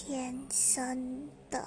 天生的。